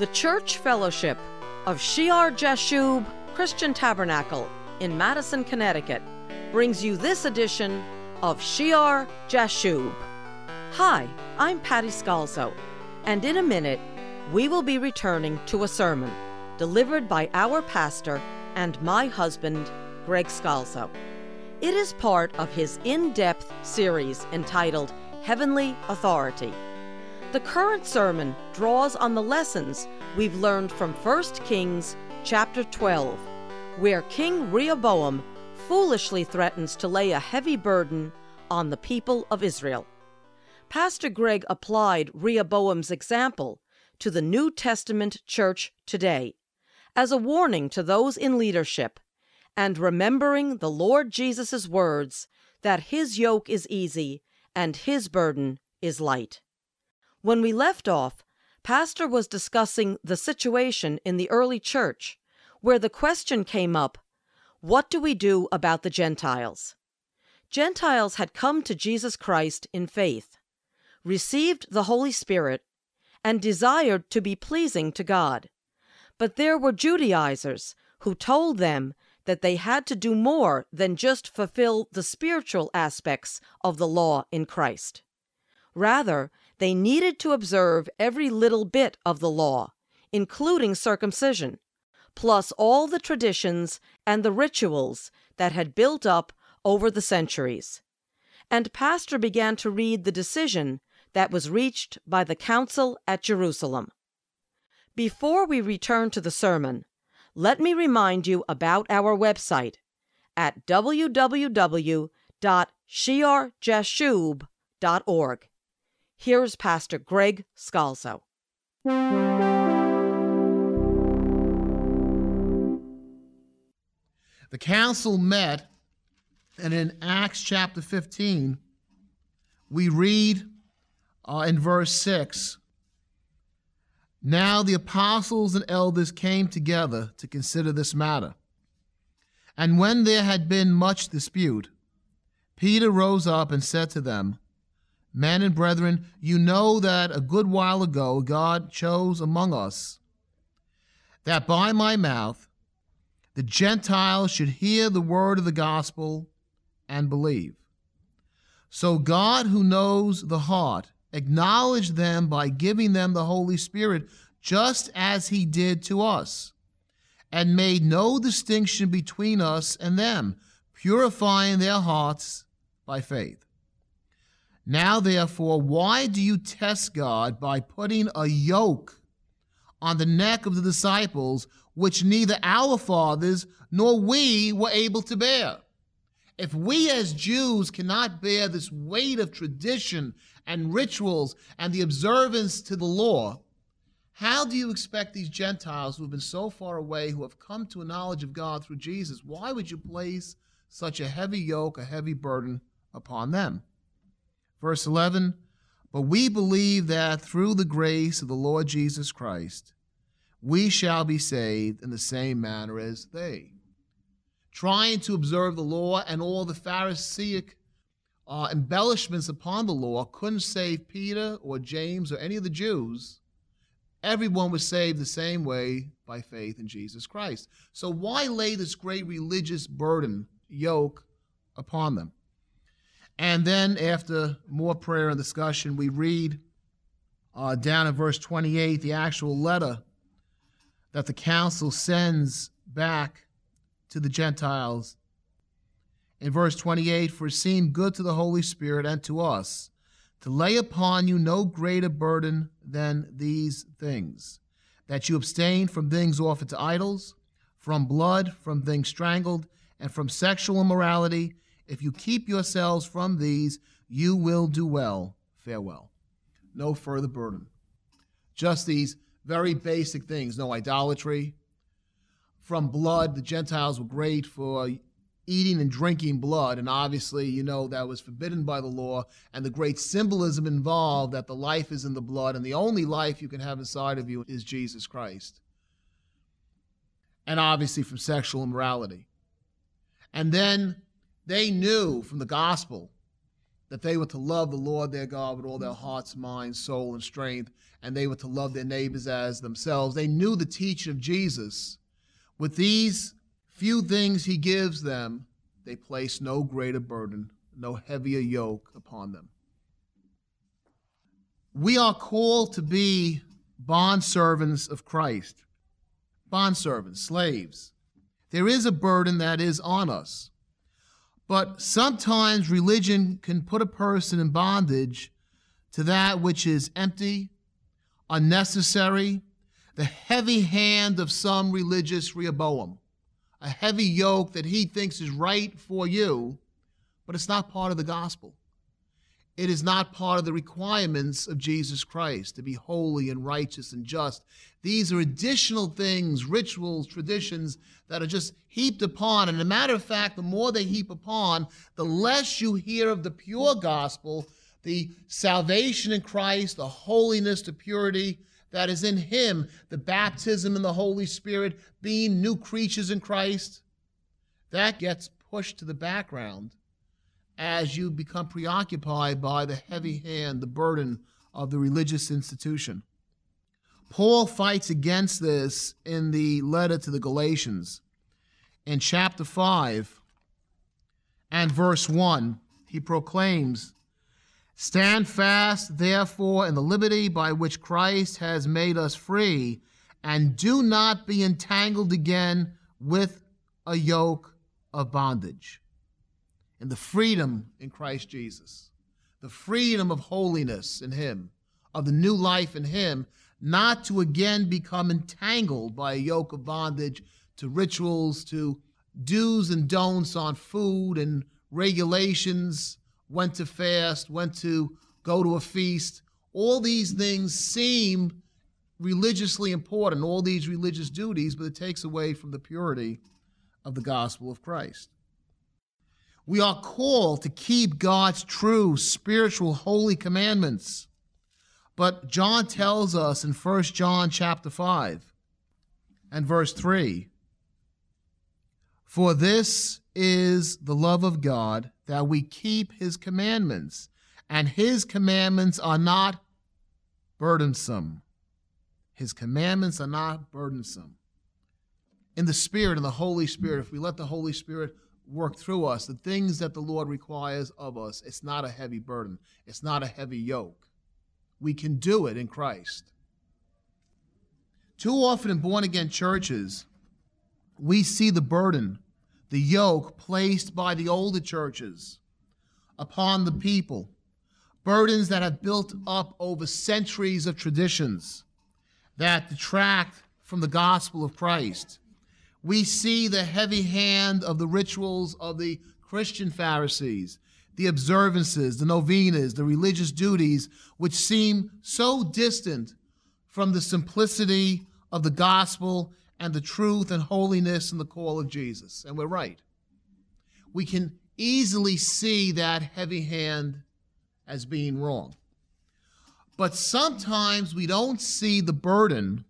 The Church Fellowship of Shear Jashub Christian Tabernacle in Madison, Connecticut brings you this edition of Shear Jashub. Hi, I'm Patty Scalzo, and in a minute we will be returning to a sermon delivered by our pastor and my husband, Greg Scalzo. It is part of his in depth series entitled Heavenly Authority. The current sermon draws on the lessons we've learned from 1 Kings chapter 12, where King Rehoboam foolishly threatens to lay a heavy burden on the people of Israel. Pastor Greg applied Rehoboam's example to the New Testament church today as a warning to those in leadership and remembering the Lord Jesus' words that his yoke is easy and his burden is light. When we left off, Pastor was discussing the situation in the early church, where the question came up what do we do about the Gentiles? Gentiles had come to Jesus Christ in faith, received the Holy Spirit, and desired to be pleasing to God. But there were Judaizers who told them that they had to do more than just fulfill the spiritual aspects of the law in Christ. Rather, they needed to observe every little bit of the law, including circumcision, plus all the traditions and the rituals that had built up over the centuries. And Pastor began to read the decision that was reached by the council at Jerusalem. Before we return to the sermon, let me remind you about our website at www.shearjashub.org. Here's Pastor Greg Scalzo. The council met, and in Acts chapter 15, we read uh, in verse 6 Now the apostles and elders came together to consider this matter. And when there had been much dispute, Peter rose up and said to them, Men and brethren, you know that a good while ago God chose among us that by my mouth the Gentiles should hear the word of the gospel and believe. So God, who knows the heart, acknowledged them by giving them the Holy Spirit, just as he did to us, and made no distinction between us and them, purifying their hearts by faith. Now, therefore, why do you test God by putting a yoke on the neck of the disciples, which neither our fathers nor we were able to bear? If we as Jews cannot bear this weight of tradition and rituals and the observance to the law, how do you expect these Gentiles who have been so far away, who have come to a knowledge of God through Jesus, why would you place such a heavy yoke, a heavy burden upon them? Verse 11 But we believe that through the grace of the Lord Jesus Christ, we shall be saved in the same manner as they. Trying to observe the law and all the Pharisaic uh, embellishments upon the law couldn't save Peter or James or any of the Jews. Everyone was saved the same way by faith in Jesus Christ. So, why lay this great religious burden, yoke, upon them? And then, after more prayer and discussion, we read uh, down in verse 28 the actual letter that the council sends back to the Gentiles. In verse 28, for it seemed good to the Holy Spirit and to us to lay upon you no greater burden than these things that you abstain from things offered to idols, from blood, from things strangled, and from sexual immorality if you keep yourselves from these, you will do well. Farewell. No further burden. Just these very basic things no idolatry. From blood, the Gentiles were great for eating and drinking blood, and obviously, you know, that was forbidden by the law, and the great symbolism involved that the life is in the blood, and the only life you can have inside of you is Jesus Christ. And obviously, from sexual immorality. And then they knew from the gospel that they were to love the Lord their God with all their hearts, mind, soul, and strength, and they were to love their neighbors as themselves. They knew the teaching of Jesus. With these few things he gives them, they place no greater burden, no heavier yoke upon them. We are called to be bondservants of Christ, bondservants, slaves. There is a burden that is on us. But sometimes religion can put a person in bondage to that which is empty, unnecessary, the heavy hand of some religious Rehoboam, a heavy yoke that he thinks is right for you, but it's not part of the gospel. It is not part of the requirements of Jesus Christ to be holy and righteous and just. These are additional things, rituals, traditions that are just heaped upon. And a matter of fact, the more they heap upon, the less you hear of the pure gospel, the salvation in Christ, the holiness, the purity that is in Him, the baptism in the Holy Spirit, being new creatures in Christ. That gets pushed to the background as you become preoccupied by the heavy hand, the burden of the religious institution. Paul fights against this in the letter to the Galatians. In chapter 5 and verse 1, he proclaims, Stand fast, therefore, in the liberty by which Christ has made us free, and do not be entangled again with a yoke of bondage and the freedom in Christ Jesus, the freedom of holiness in Him, of the new life in Him, not to again become entangled by a yoke of bondage to rituals, to do's and don'ts on food and regulations, when to fast, when to go to a feast. All these things seem religiously important, all these religious duties, but it takes away from the purity of the gospel of Christ. We are called to keep God's true, spiritual, holy commandments. But John tells us in 1 John chapter 5 and verse 3 For this is the love of God, that we keep his commandments, and his commandments are not burdensome. His commandments are not burdensome. In the Spirit, in the Holy Spirit, if we let the Holy Spirit work through us, the things that the Lord requires of us, it's not a heavy burden, it's not a heavy yoke. We can do it in Christ. Too often in born again churches, we see the burden, the yoke placed by the older churches upon the people, burdens that have built up over centuries of traditions that detract from the gospel of Christ we see the heavy hand of the rituals of the Christian Pharisees, the observances, the novenas, the religious duties, which seem so distant from the simplicity of the gospel and the truth and holiness and the call of Jesus. And we're right. We can easily see that heavy hand as being wrong. But sometimes we don't see the burden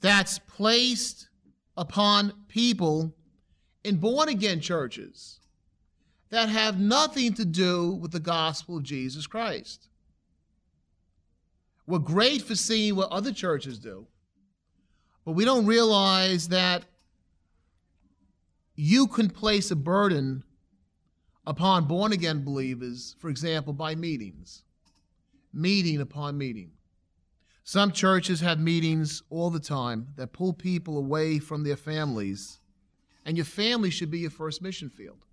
that's placed upon people in born again churches that have nothing to do with the gospel of Jesus Christ. We're great for seeing what other churches do, but we don't realize that you can place a burden upon born again believers, for example, by meetings, meeting upon meeting. Some churches have meetings all the time that pull people away from their families, and your family should be your first mission field.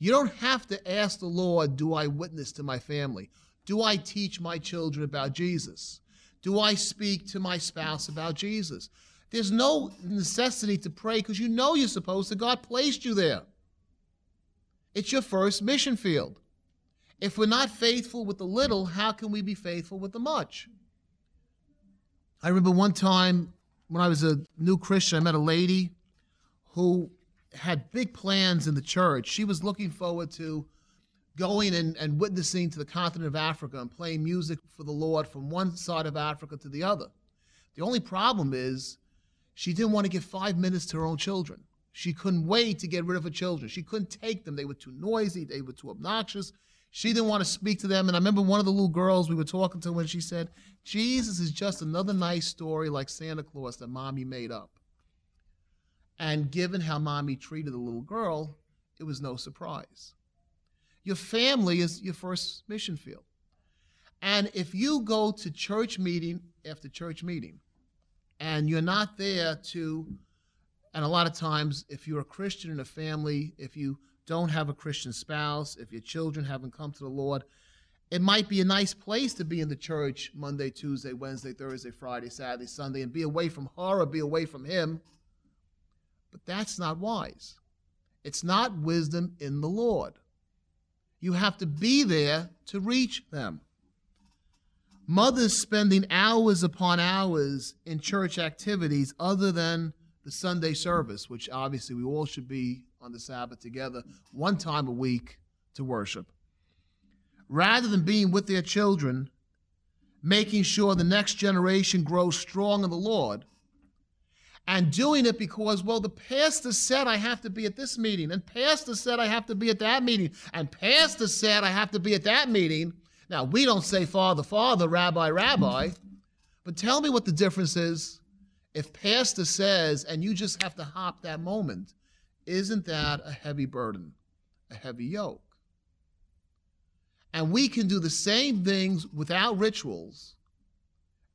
You don't have to ask the Lord, Do I witness to my family? Do I teach my children about Jesus? Do I speak to my spouse about Jesus? There's no necessity to pray because you know you're supposed to. God placed you there. It's your first mission field. If we're not faithful with the little, how can we be faithful with the much? I remember one time when I was a new Christian, I met a lady who had big plans in the church. She was looking forward to going and, and witnessing to the continent of Africa and playing music for the Lord from one side of Africa to the other. The only problem is she didn't want to give five minutes to her own children. She couldn't wait to get rid of her children. She couldn't take them. They were too noisy, they were too obnoxious. She didn't want to speak to them. And I remember one of the little girls we were talking to when she said, Jesus is just another nice story like Santa Claus that mommy made up. And given how mommy treated the little girl, it was no surprise. Your family is your first mission field. And if you go to church meeting after church meeting and you're not there to, and a lot of times, if you're a Christian in a family, if you don't have a Christian spouse, if your children haven't come to the Lord, it might be a nice place to be in the church Monday, Tuesday, Wednesday, Thursday, Friday, Saturday, Sunday, and be away from her or be away from him. But that's not wise. It's not wisdom in the Lord. You have to be there to reach them. Mothers spending hours upon hours in church activities other than the Sunday service, which obviously we all should be on the Sabbath together one time a week to worship. Rather than being with their children, making sure the next generation grows strong in the Lord, and doing it because, well, the pastor said I have to be at this meeting, and pastor said I have to be at that meeting, and pastor said I have to be at that meeting. Now, we don't say Father, Father, Rabbi, Rabbi, but tell me what the difference is if pastor says and you just have to hop that moment. Isn't that a heavy burden, a heavy yoke? And we can do the same things without rituals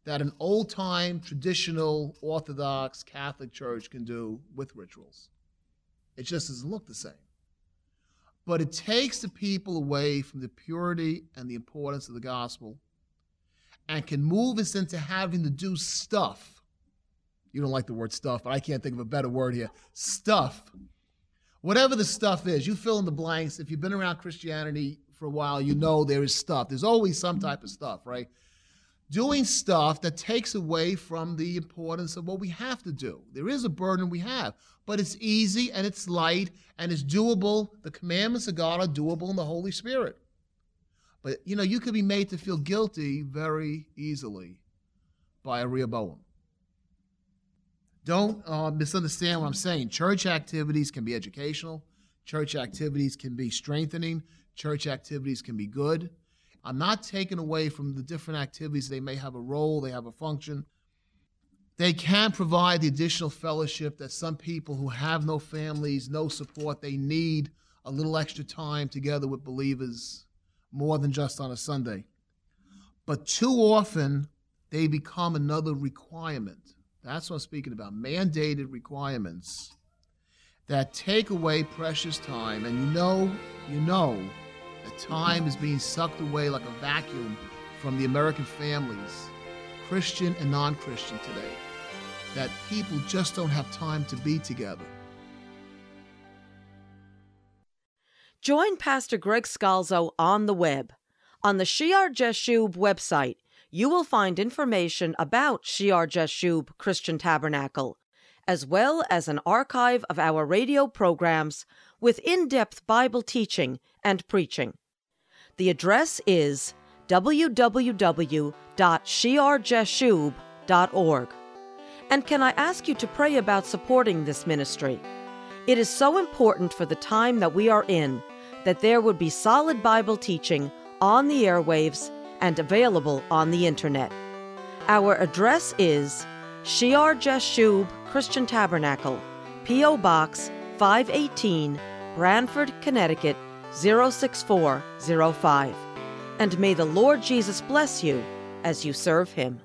that an old time, traditional, Orthodox, Catholic church can do with rituals. It just doesn't look the same. But it takes the people away from the purity and the importance of the gospel and can move us into having to do stuff. You don't like the word stuff, but I can't think of a better word here. Stuff. Whatever the stuff is, you fill in the blanks. If you've been around Christianity for a while, you know there is stuff. There's always some type of stuff, right? doing stuff that takes away from the importance of what we have to do. There is a burden we have, but it's easy and it's light and it's doable. The commandments of God are doable in the Holy Spirit. But you know, you could be made to feel guilty very easily by a Rehoboam. Don't uh, misunderstand what I'm saying. Church activities can be educational, church activities can be strengthening, church activities can be good. I'm not taking away from the different activities. They may have a role, they have a function. They can provide the additional fellowship that some people who have no families, no support, they need a little extra time together with believers more than just on a Sunday. But too often, they become another requirement. That's what I'm speaking about mandated requirements that take away precious time. And you know, you know, the time is being sucked away like a vacuum from the American families, Christian and non Christian today, that people just don't have time to be together. Join Pastor Greg Scalzo on the web. On the Shear Jashub website, you will find information about Shear Jashub Christian Tabernacle, as well as an archive of our radio programs with in depth Bible teaching and preaching. The address is www.shearjashub.org. And can I ask you to pray about supporting this ministry? It is so important for the time that we are in that there would be solid Bible teaching on the airwaves and available on the internet. Our address is Shear Jashub Christian Tabernacle, P.O. Box 518, Branford, Connecticut 06405. And may the Lord Jesus bless you as you serve him.